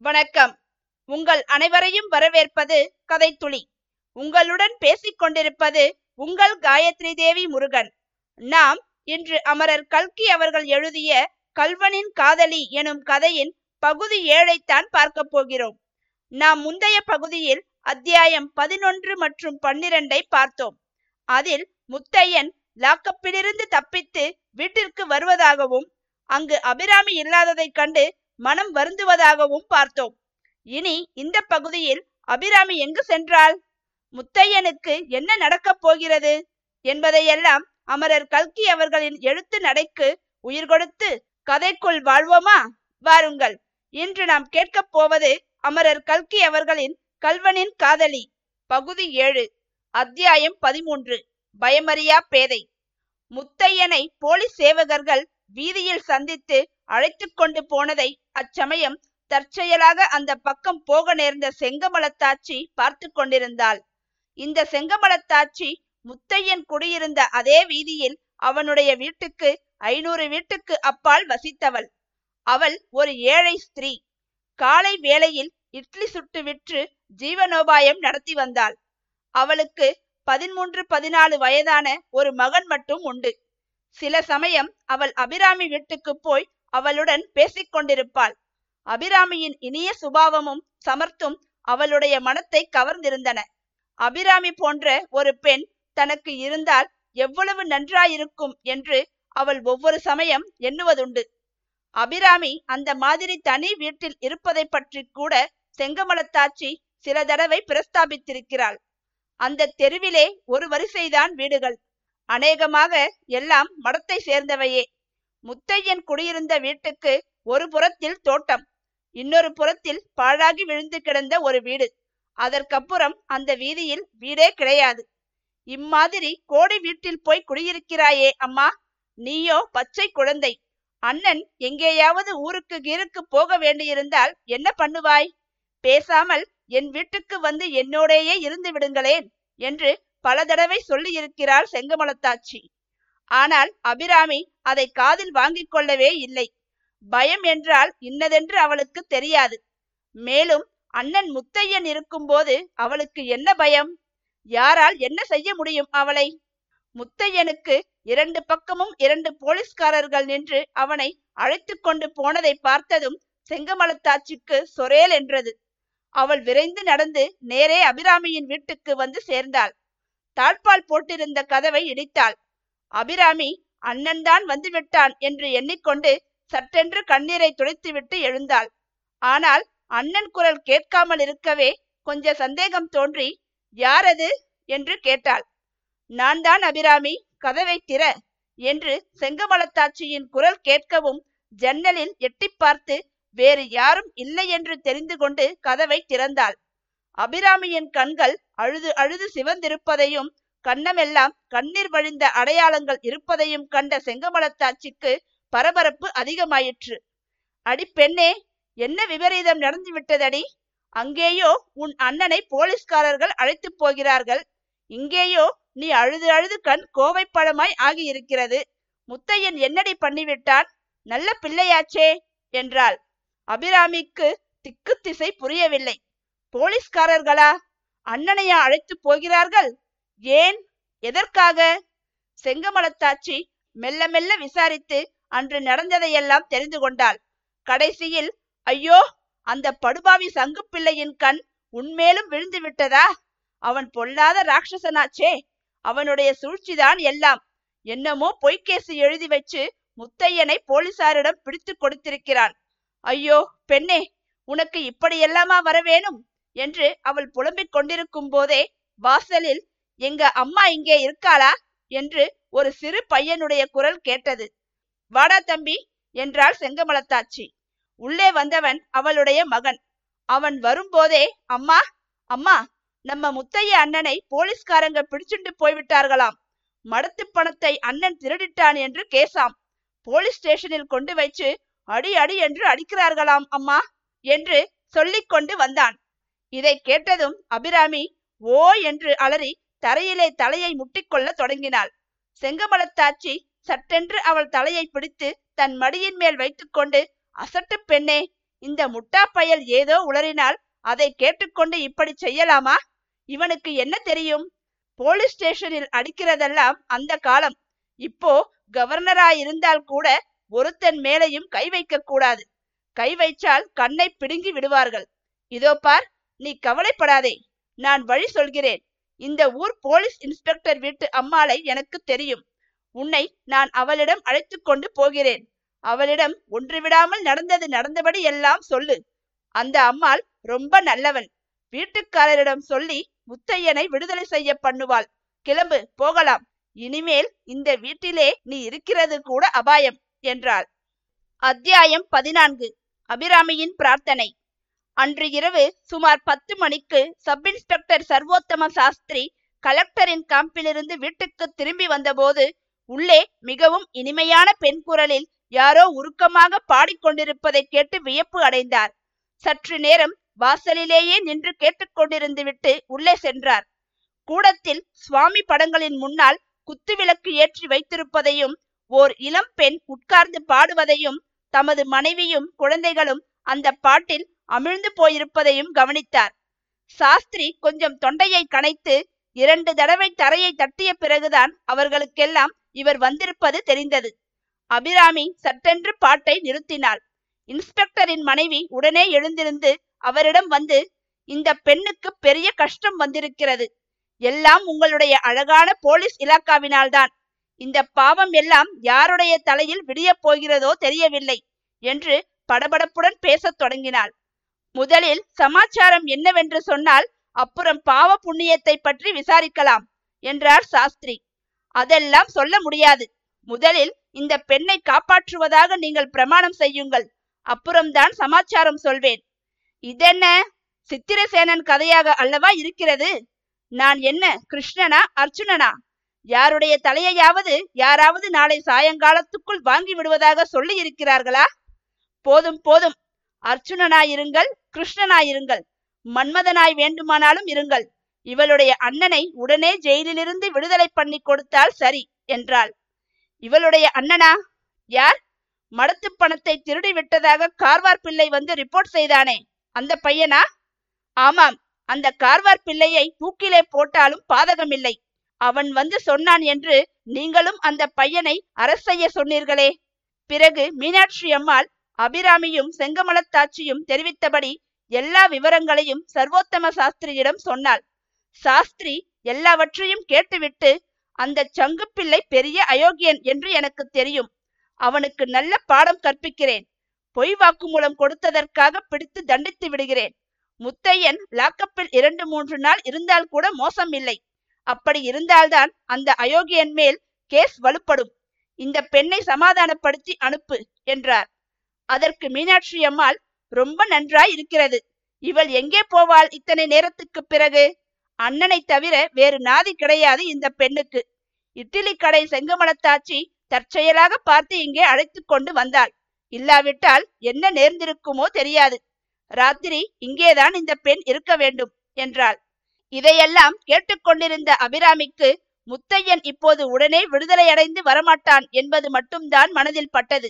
வணக்கம். உங்கள் அனைவரையும் வரவேற்பது கதைத்துளி உங்களுடன் பேசிக் கொண்டிருப்பது உங்கள் காயத்ரி தேவி முருகன். நாம் இன்று அமரர் கல்கி அவர்கள் எழுதிய கல்வனின் காதலி எனும் கதையின் பகுதி ஏழைத்தான் பார்க்க போகிறோம். நாம் முந்தைய பகுதியில் அத்தியாயம் பதினொன்று மற்றும் பன்னிரண்டை பார்த்தோம். அதில் முத்தையன் லாக்கப்பிலிருந்து தப்பித்து வீட்டிற்கு வருவதாகவும் அங்கு அபிராமி இல்லாததைக் கண்டு மனம் வருந்துவதாகவும் பார்த்தோம். இனி இந்த பகுதியில் அபிராமி எங்கு சென்றாள்? முத்தையனுக்கு என்ன நடக்கப் போகிறது? என்பதையெல்லாம் அமரர் கல்கி அவர்களின் எழுத்து நடைக்கு உயிர் கொடுத்து கதைக்குள் வாழ்வோமா? வாருங்கள். இன்று நாம் கேட்கப் போவது அமரர் கல்கி அவர்களின் கல்வனின் காதலி. பகுதி ஏழு அத்தியாயம் பதிமூன்று பயமறியா பேதை. முத்தையனை போலீஸ் சேவகர்கள் வீதியில் சந்தித்து அழைத்து கொண்டு போனதை அச்சமயம் தற்செயலாக அந்த பக்கம் போக நேர்ந்த செங்கமலத்தாச்சி பார்த்து கொண்டிருந்தாள். இந்த செங்கமலத்தாச்சி முத்தையன் குடியிருந்த அதே வீதியில் அவனுடைய வீட்டுக்கு ஐநூறு வீட்டுக்கு அப்பால் வசித்தவள். அவள் ஒரு ஏழை ஸ்திரீ. காலை வேளையில் இட்லி சுட்டு விற்று ஜீவனோபாயம் நடத்தி வந்தாள். அவளுக்கு பதிமூன்று பதினாலு வயதான ஒரு மகன் மட்டும் உண்டு. சில சமயம் அவள் அபிராமி வீட்டுக்கு போய் அவளுடன் பேசிக் கொண்டிருப்பாள் அபிராமியின் இனிய சுபாவமும் சமர்த்தும் அவளுடைய மனத்தை கவர்ந்திருந்தன. அபிராமி போன்ற ஒரு பெண் தனக்கு இருந்தால் எவ்வளவு நன்றாயிருக்கும் என்று அவள் ஒவ்வொரு சமயம் எண்ணுவதுண்டு. அபிராமி அந்த மாதிரி தனி வீட்டில் இருப்பதை பற்றி கூட செங்கமலத்தாச்சி சில தடவை பிரஸ்தாபித்திருக்கிறாள். அந்த தெருவிலே ஒரு வரிசைதான் வீடுகள். அநேகமாக எல்லாம் மடத்தை சேர்ந்தவையே. முத்தையன் குடியிருந்த வீட்டுக்கு ஒரு புறத்தில் தோட்டம் இன்னொரு புறத்தில் பாழாகி விழுந்து கிடந்த ஒரு வீடு. அதற்கப்புறம் அந்த வீதியில் வீடே கிடையாது. இம்மாதிரி கோடி வீட்டில் போய் குடியிருக்கிறாயே அம்மா. நீயோ பச்சை குழந்தை. அண்ணன் எங்கேயாவது ஊருக்கு கீருக்கு போக வேண்டியிருந்தால் என்ன பண்ணுவாய்? பேசாமல் என் வீட்டுக்கு வந்து என்னோடேயே இருந்து விடுங்களேன் என்று பல தடவை சொல்லியிருக்கிறாள் செங்கமலத்தாச்சி. ஆனால் அபிராமி அதை காதில் வாங்கிக் கொள்ளவே இல்லை. பயம் என்றால் இன்னதென்று அவளுக்கு தெரியாது. மேலும் அண்ணன் முத்தையன் இருக்கும்போது அவளுக்கு என்ன பயம்? யாரால் என்ன செய்ய முடியும் அவளை? முத்தையனுக்கு இரண்டு பக்கமும் இரண்டு போலீஸ்காரர்கள் நின்று அவனை அழைத்து கொண்டு போனதை பார்த்ததும் செங்கமலத்தாச்சிக்கு சொரேல் என்றது. அவள் விரைந்து நடந்து நேரே அபிராமியின் வீட்டுக்கு வந்து சேர்ந்தாள். தாழ்பால் போட்டிருந்த கதவை இடித்தாள். அபிராமி அண்ணன் தான் வந்து விட்டான் என்று எண்ணிக்கொண்டு சட்டென்று கண்ணீரை துடைத்துவிட்டு எழுந்தாள். ஆனால் அண்ணன் குரல் கேட்காமல் இருக்கவே கொஞ்ச சந்தேகம் தோன்றி யாரது? என்று கேட்டாள். நான் தான் அபிராமி கதவை திற என்று செங்கமலத்தாட்சியின் குரல் கேட்கவும் ஜன்னலில் எட்டி பார்த்து வேறு யாரும் இல்லை என்று தெரிந்து கொண்டு கதவை திறந்தாள். அபிராமியின் கண்கள் அழுது அழுது சிவந்திருப்பதையும் கண்ணமெல்லாம் கண்ணீர் வழிந்த அடையாளங்கள் இருப்பதையும் கண்ட செங்கமலத்தாச்சிக்கு பரபரப்பு அதிகமாயிற்று. அடி பெண்ணே என்ன விபரீதம் நடந்து விட்டதடி? அங்கேயோ உன் அண்ணனை போலீஸ்காரர்கள் அழைத்து போகிறார்கள். இங்கேயோ நீ அழுது அழுது கண் கோவைப்பழமாய் ஆகியிருக்கிறது. முத்தையன் என்னடி பண்ணிவிட்டான்? நல்ல பிள்ளையாச்சே என்றாள். அபிராமிக்கு திக்கு திசை புரியவில்லை. போலீஸ்காரர்களா? அண்ணனையா அழைத்து போகிறார்கள்? ஏன்? எதற்காக? செங்கமலத்தாச்சி மெல்ல மெல்ல விசாரித்து அன்று நடந்ததையெல்லாம் தெரிந்து கொண்டாள். கடைசியில் ஐயோ அந்த படுபாவி சங்கு பிள்ளையின் கண் உன்மேலும் விழுந்து விட்டதா? அவன் பொல்லாத ராட்சசனாச்சே அவனுடைய சூழ்ச்சிதான் எல்லாம். என்னமோ பொய்க்கேசு எழுதி வச்சு முத்தையனை போலீசாரிடம் பிடித்து கொடுத்திருக்கிறான். ஐயோ பெண்ணே உனக்கு இப்படியெல்லாமா வரவேணும்? என்று அவள் புலம்பிக் கொண்டிருக்கும் போதே வாசலில் எங்க அம்மா இங்கே இருக்காளா? என்று ஒரு சிறு பையனுடைய குரல் கேட்டது. வாடா தம்பி என்றாள் செங்கமலத்தாச்சி. உள்ளே வந்தவன் அவளுடைய மகன். அவன் வரும்போதே அம்மா அம்மா நம்ம முத்தைய அண்ணனை போலீஸ்காரங்க பிடிச்சுண்டு போய்விட்டார்களாம். மடத்து பணத்தை அண்ணன் திருடிட்டான் என்று கேசாம். போலீஸ் ஸ்டேஷனில் கொண்டு வைச்சு அடி அடி என்று அடிக்கிறார்களாம் அம்மா என்று சொல்லிக் கொண்டு வந்தான். இதை கேட்டதும் அபிராமி ஓ என்று அலறி தரையிலே தலையை முட்டிக்கொள்ள தொடங்கினாள். செங்கமலத்தாச்சி சட்டென்று அவள் தலையை பிடித்து தன் மடியின் மேல் வைத்துக்கொண்டு அசட்டு பெண்ணே இந்த முட்டா பயல் ஏதோ உளறினால் அதை கேட்டுக்கொண்டு இப்படி செய்யலாமா? இவனுக்கு என்ன தெரியும்? போலீஸ் ஸ்டேஷனில் அடிக்கிறதெல்லாம் அந்த காலம். இப்போ கவர்னராயிருந்தால் கூட ஒருத்தன் மேலையும் கை வைக்க கூடாது. கை வைச்சால் கண்ணை பிடுங்கி விடுவார்கள். இதோ பார் நீ கவலைப்படாதே. நான் வழி சொல்கிறேன். இந்த ஊர் போலீஸ் இன்ஸ்பெக்டர் வீட்டு அம்மாளை எனக்கு தெரியும். உன்னை நான் அவளிடம் அழைத்து கொண்டு போகிறேன். அவளிடம் ஒன்று விடாமல் நடந்தது நடந்தபடி எல்லாம் சொல்லு. அந்த அம்மாள் ரொம்ப நல்லவன். வீட்டுக்காரரிடம் சொல்லி முத்தையனை விடுதலை செய்ய பண்ணுவாள். கிளம்பு போகலாம். இனிமேல் இந்த வீட்டிலே நீ இருக்கிறது கூட அபாயம் என்றாள். அத்தியாயம் பதினான்கு. அபிராமியின் பிரார்த்தனை. அன்று இரவு சுமார் பத்து மணிக்கு சப் இன்ஸ்பெக்டர் சர்வோத்தம சாஸ்திரி கலெக்டரின் கேம்பிலிருந்து வீட்டுக்கு திரும்பி வந்தபோது உள்ளே மிகவும் இனிமையான பெண் குரலில் யாரோ உருக்கமாக பாடிக்கொண்டிருப்பதை கேட்டு வியப்பு அடைந்தார். சற்று நேரம் வாசலிலேயே நின்று கேட்டுக்கொண்டிருந்து விட்டு உள்ளே சென்றார். கூடத்தில் சுவாமி படங்களின் முன்னால் குத்துவிளக்கு ஏற்றி வைத்திருப்பதையும் ஓர் இளம் பெண் உட்கார்ந்து பாடுவதையும் தமது மனைவியும் குழந்தைகளும் அந்த பாட்டில் அமிழ்ந்து போயிருப்பதையும் கவனித்தார். சாஸ்திரி கொஞ்சம் தொண்டையை கனைத்து இரண்டு தடவை தரையை தட்டிய பிறகுதான் அவர்களுக்கெல்லாம் இவர் வந்திருப்பது தெரிந்தது. அபிராமி சட்டென்று பாட்டை நிறுத்தினாள். இன்ஸ்பெக்டரின் மனைவி உடனே எழுந்திருந்து அவரிடம் வந்து இந்த பெண்ணுக்கு பெரிய கஷ்டம் வந்திருக்கிறது. எல்லாம் உங்களுடைய அழகான போலீஸ் இலாக்காவினால்தான். இந்த பாவம் எல்லாம் யாருடைய தலையில் விடியப் போகிறதோ தெரியவில்லை என்று படபடப்புடன் பேசத் தொடங்கினாள். முதலில் சமாச்சாரம் என்னவென்று சொன்னால் அப்புறம் பாவ புண்ணியத்தை பற்றி விசாரிக்கலாம் என்றார் சாஸ்திரி. அதெல்லாம் சொல்ல முடியாது. முதலில் இந்த பெண்ணை காப்பாற்றுவதாக நீங்கள் பிரமாணம் செய்யுங்கள் அப்புறம்தான் சமாச்சாரம் சொல்வேன். இதென்ன? சித்திரசேனன் கதையாக அல்லவா இருக்கிறது? நான் என்ன கிருஷ்ணனா அர்ஜுனனா? யாருடைய தலையையாவது யாராவது நாளை சாயங்காலத்துக்குள் வாங்கி விடுவதாக சொல்லி இருக்கிறார்களா? போதும் போதும் அர்ஜுனனாயிருங்கள் கிருஷ்ணனாயிருங்கள். மன்மதனாய் வேண்டுமானாலும் இருங்கள். இவளுடைய அண்ணனை உடனே ஜெயிலிலிருந்து விடுதலை பண்ணி கொடுத்தால் சரி என்றாள். இவளுடைய அண்ணனா? யார்? மடத்து பணத்தை திருடி விட்டதாக கார்வார் பிள்ளை வந்து ரிப்போர்ட் செய்தானே அந்த பையனா? ஆமாம் அந்த கார்வார் பிள்ளையை தூக்கிலே போட்டாலும் பாதகமில்லை. அவன் வந்து சொன்னான் என்று நீங்களும் அந்த பையனை அரசைய சொன்னீர்களே. பிறகு மீனாட்சி அம்மாள் அபிராமியும் செங்கமலத்தாட்சியும் தெரிவித்தபடி எல்லா விவரங்களையும் சர்வோத்தம சாஸ்திரியிடம் சொன்னாள். சாஸ்திரி எல்லாவற்றையும் கேட்டுவிட்டு அந்த சங்குப்பிள்ளை பெரிய அயோக்கியன் என்று எனக்கு தெரியும். அவனுக்கு நல்ல பாடம் கற்பிக்கிறேன். பொய் வாக்குமூலம் கொடுத்ததற்காக பிடித்து தண்டித்து விடுகிறேன். முத்தையன் லாக்கப்பில் இரண்டு மூன்று நாள் இருந்தால் கூட மோசம் இல்லை. அப்படி இருந்தால்தான் அந்த அயோக்கியன் மேல் கேஸ் வலுப்படும். இந்த பெண்ணை சமாதானப்படுத்தி அனுப்பு என்றார். அதற்கு மீனாட்சி அம்மாள் ரொம்ப நன்றாய் இருக்கிறது. இவள் எங்கே போவாள் இத்தனை நேரத்துக்கு பிறகு? அண்ணனை தவிர வேறு நாதி கிடையாது இந்த பெண்ணுக்கு. இட்லி கடை செங்கமலத்தாச்சி தற்செயலாக பார்த்து இங்கே அழைத்து கொண்டு வந்தாள். இல்லாவிட்டால் என்ன நேர்ந்திருக்குமோ தெரியாது. ராத்திரி இங்கேதான் இந்த பெண் இருக்க வேண்டும் என்றாள். இதையெல்லாம் கேட்டுக்கொண்டிருந்த அபிராமிக்கு முத்தையன் இப்போது உடனே விடுதலையடைந்து வரமாட்டான் என்பது மட்டும்தான் மனதில் பட்டது.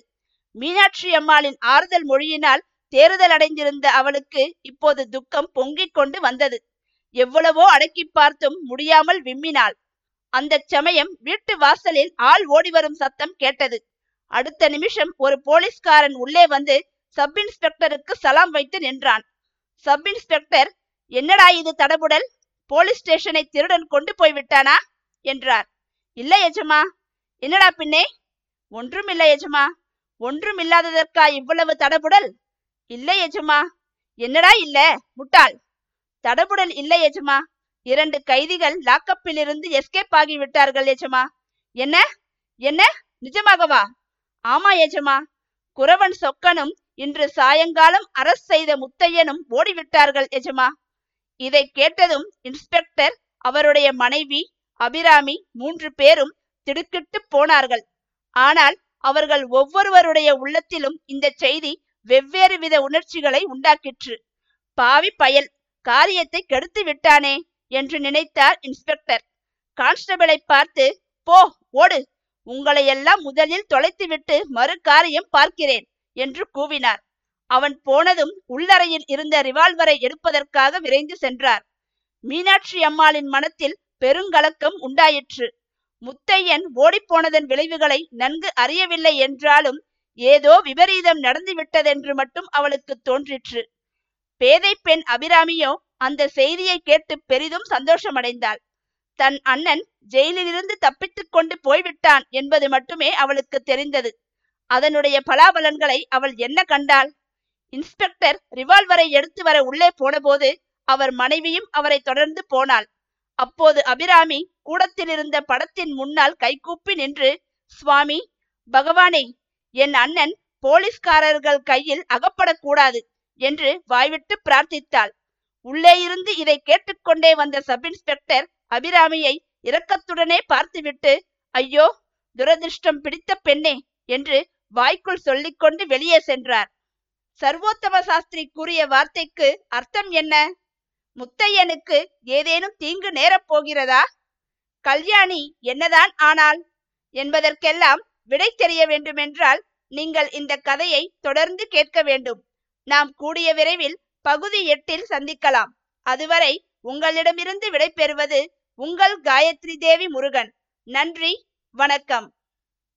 மீனாட்சி அம்மாளின் ஆறுதல் மொழியினால் தேறுதல் அடைந்திருந்த அவளுக்கு இப்போது துக்கம் பொங்கிக் கொண்டு வந்தது. எவ்வளவோ அடக்கி பார்த்தும் முடியாமல் விம்மினாள். அந்த சமயம் வீட்டு வாசலில் ஆள் ஓடி வரும் சத்தம் கேட்டது. அடுத்த நிமிஷம் ஒரு போலீஸ்காரன் உள்ளே வந்து சப் இன்ஸ்பெக்டருக்கு சலாம் வைத்து நின்றான். சப் இன்ஸ்பெக்டர் என்னடா இது தடபுடல்? போலீஸ் ஸ்டேஷனை திருடன் கொண்டு போய் விட்டானா? என்றார். இல்ல எஜமா. என்னடா பின்னே? ஒன்றும் இல்லை எஜமா. ஒன்றும் இல்லாததற்கா இவ்வளவு தடபுடல்? இல்லை எஜமா. என்னடா இல்ல? முட்டாள். தடபுடல் இல்லை எஜமா. இரண்டு கைதிகள் லாக்கப்பில் இருந்து எஸ்கேப் ஆகி விட்டார்கள் எஜமா. என்ன? என்ன? நிஜமாகவா? ஆமா எஜமா. குறவன் சொக்கனும் இன்று சாயங்காலம் அரசு செய்த முத்தையனும் ஓடிவிட்டார்கள் எஜமா. இதை கேட்டதும் இன்ஸ்பெக்டர் அவருடைய மனைவி அபிராமி மூன்று பேரும் திடுக்கிட்டு போனார்கள். ஆனால் அவர்கள் ஒவ்வொருவருடைய உள்ளத்திலும் இந்த செய்தி வெவ்வேறு வித உணர்ச்சிகளை உண்டாக்கிற்று. பாவி பயல் காரியத்தை கெடுத்து விட்டானே என்று நினைத்தார் இன்ஸ்பெக்டர். கான்ஸ்டபிளை பார்த்து போ ஓடு. உங்களை எல்லாம் முதலில் தொலைத்துவிட்டு மறு காரியம் பார்க்கிறேன் என்று கூவினார். அவன் போனதும் உள்ளறையில் இருந்த ரிவால்வரை எடுப்பதற்காக விரைந்து சென்றார். மீனாட்சி அம்மாளின் மனத்தில் பெருங்கலக்கம் உண்டாயிற்று. முத்தையன் ஓடிப்போனதன் விளைவுகளை நன்கு அறியவில்லை என்றாலும் ஏதோ விபரீதம் நடந்துவிட்டதென்று மட்டும் அவளுக்கு தோன்றிற்று. பேதை பெண் அபிராமியோ அந்த செய்தியை கேட்டு பெரிதும் சந்தோஷமடைந்தாள். தன் அண்ணன் ஜெயிலிலிருந்து தப்பித்துக் கொண்டு போய்விட்டான் என்பது மட்டுமே அவளுக்கு தெரிந்தது. அதனுடைய பலாபலன்களை அவள் என்ன கண்டாள்? இன்ஸ்பெக்டர் ரிவால்வரை எடுத்து வர உள்ளே போனபோது அவர் மனைவியும் அவரை தொடர்ந்து போனாள். அப்போது அபிராமி கூடத்தில் இருந்த படத்தின் முன்னால் கைகூப்பி நின்று சுவாமி பகவானே என் அண்ணன் போலீஸ்காரர்கள் கையில் அகப்படக்கூடாது என்று வாய்விட்டு பிரார்த்தித்தாள். உள்ளே இருந்து இதை கேட்டுக்கொண்டே வந்த சப் இன்ஸ்பெக்டர் அபிராமியை இரக்கத்துடனே பார்த்துவிட்டு ஐயோ துரதிருஷ்டம் பிடித்த பெண்ணே என்று வாய்க்குள் சொல்லிக்கொண்டு வெளியே சென்றார். சர்வோத்தம சாஸ்திரி கூறிய வார்த்தைக்கு அர்த்தம் என்ன? முத்தையனுக்கு ஏதேனும் தீங்கு நேரப் போகிறதா? கல்யாணி என்னதான் ஆனால் என்பதற்கெல்லாம் விடை தெரிய வேண்டுமென்றால் நீங்கள் இந்த கதையை தொடர்ந்து கேட்க வேண்டும். நாம் கூடிய விரைவில் பகுதி எட்டில் சந்திக்கலாம். அதுவரை உங்களிடமிருந்து விடை பெறுவது உங்கள் காயத்ரி தேவி முருகன். நன்றி வணக்கம்.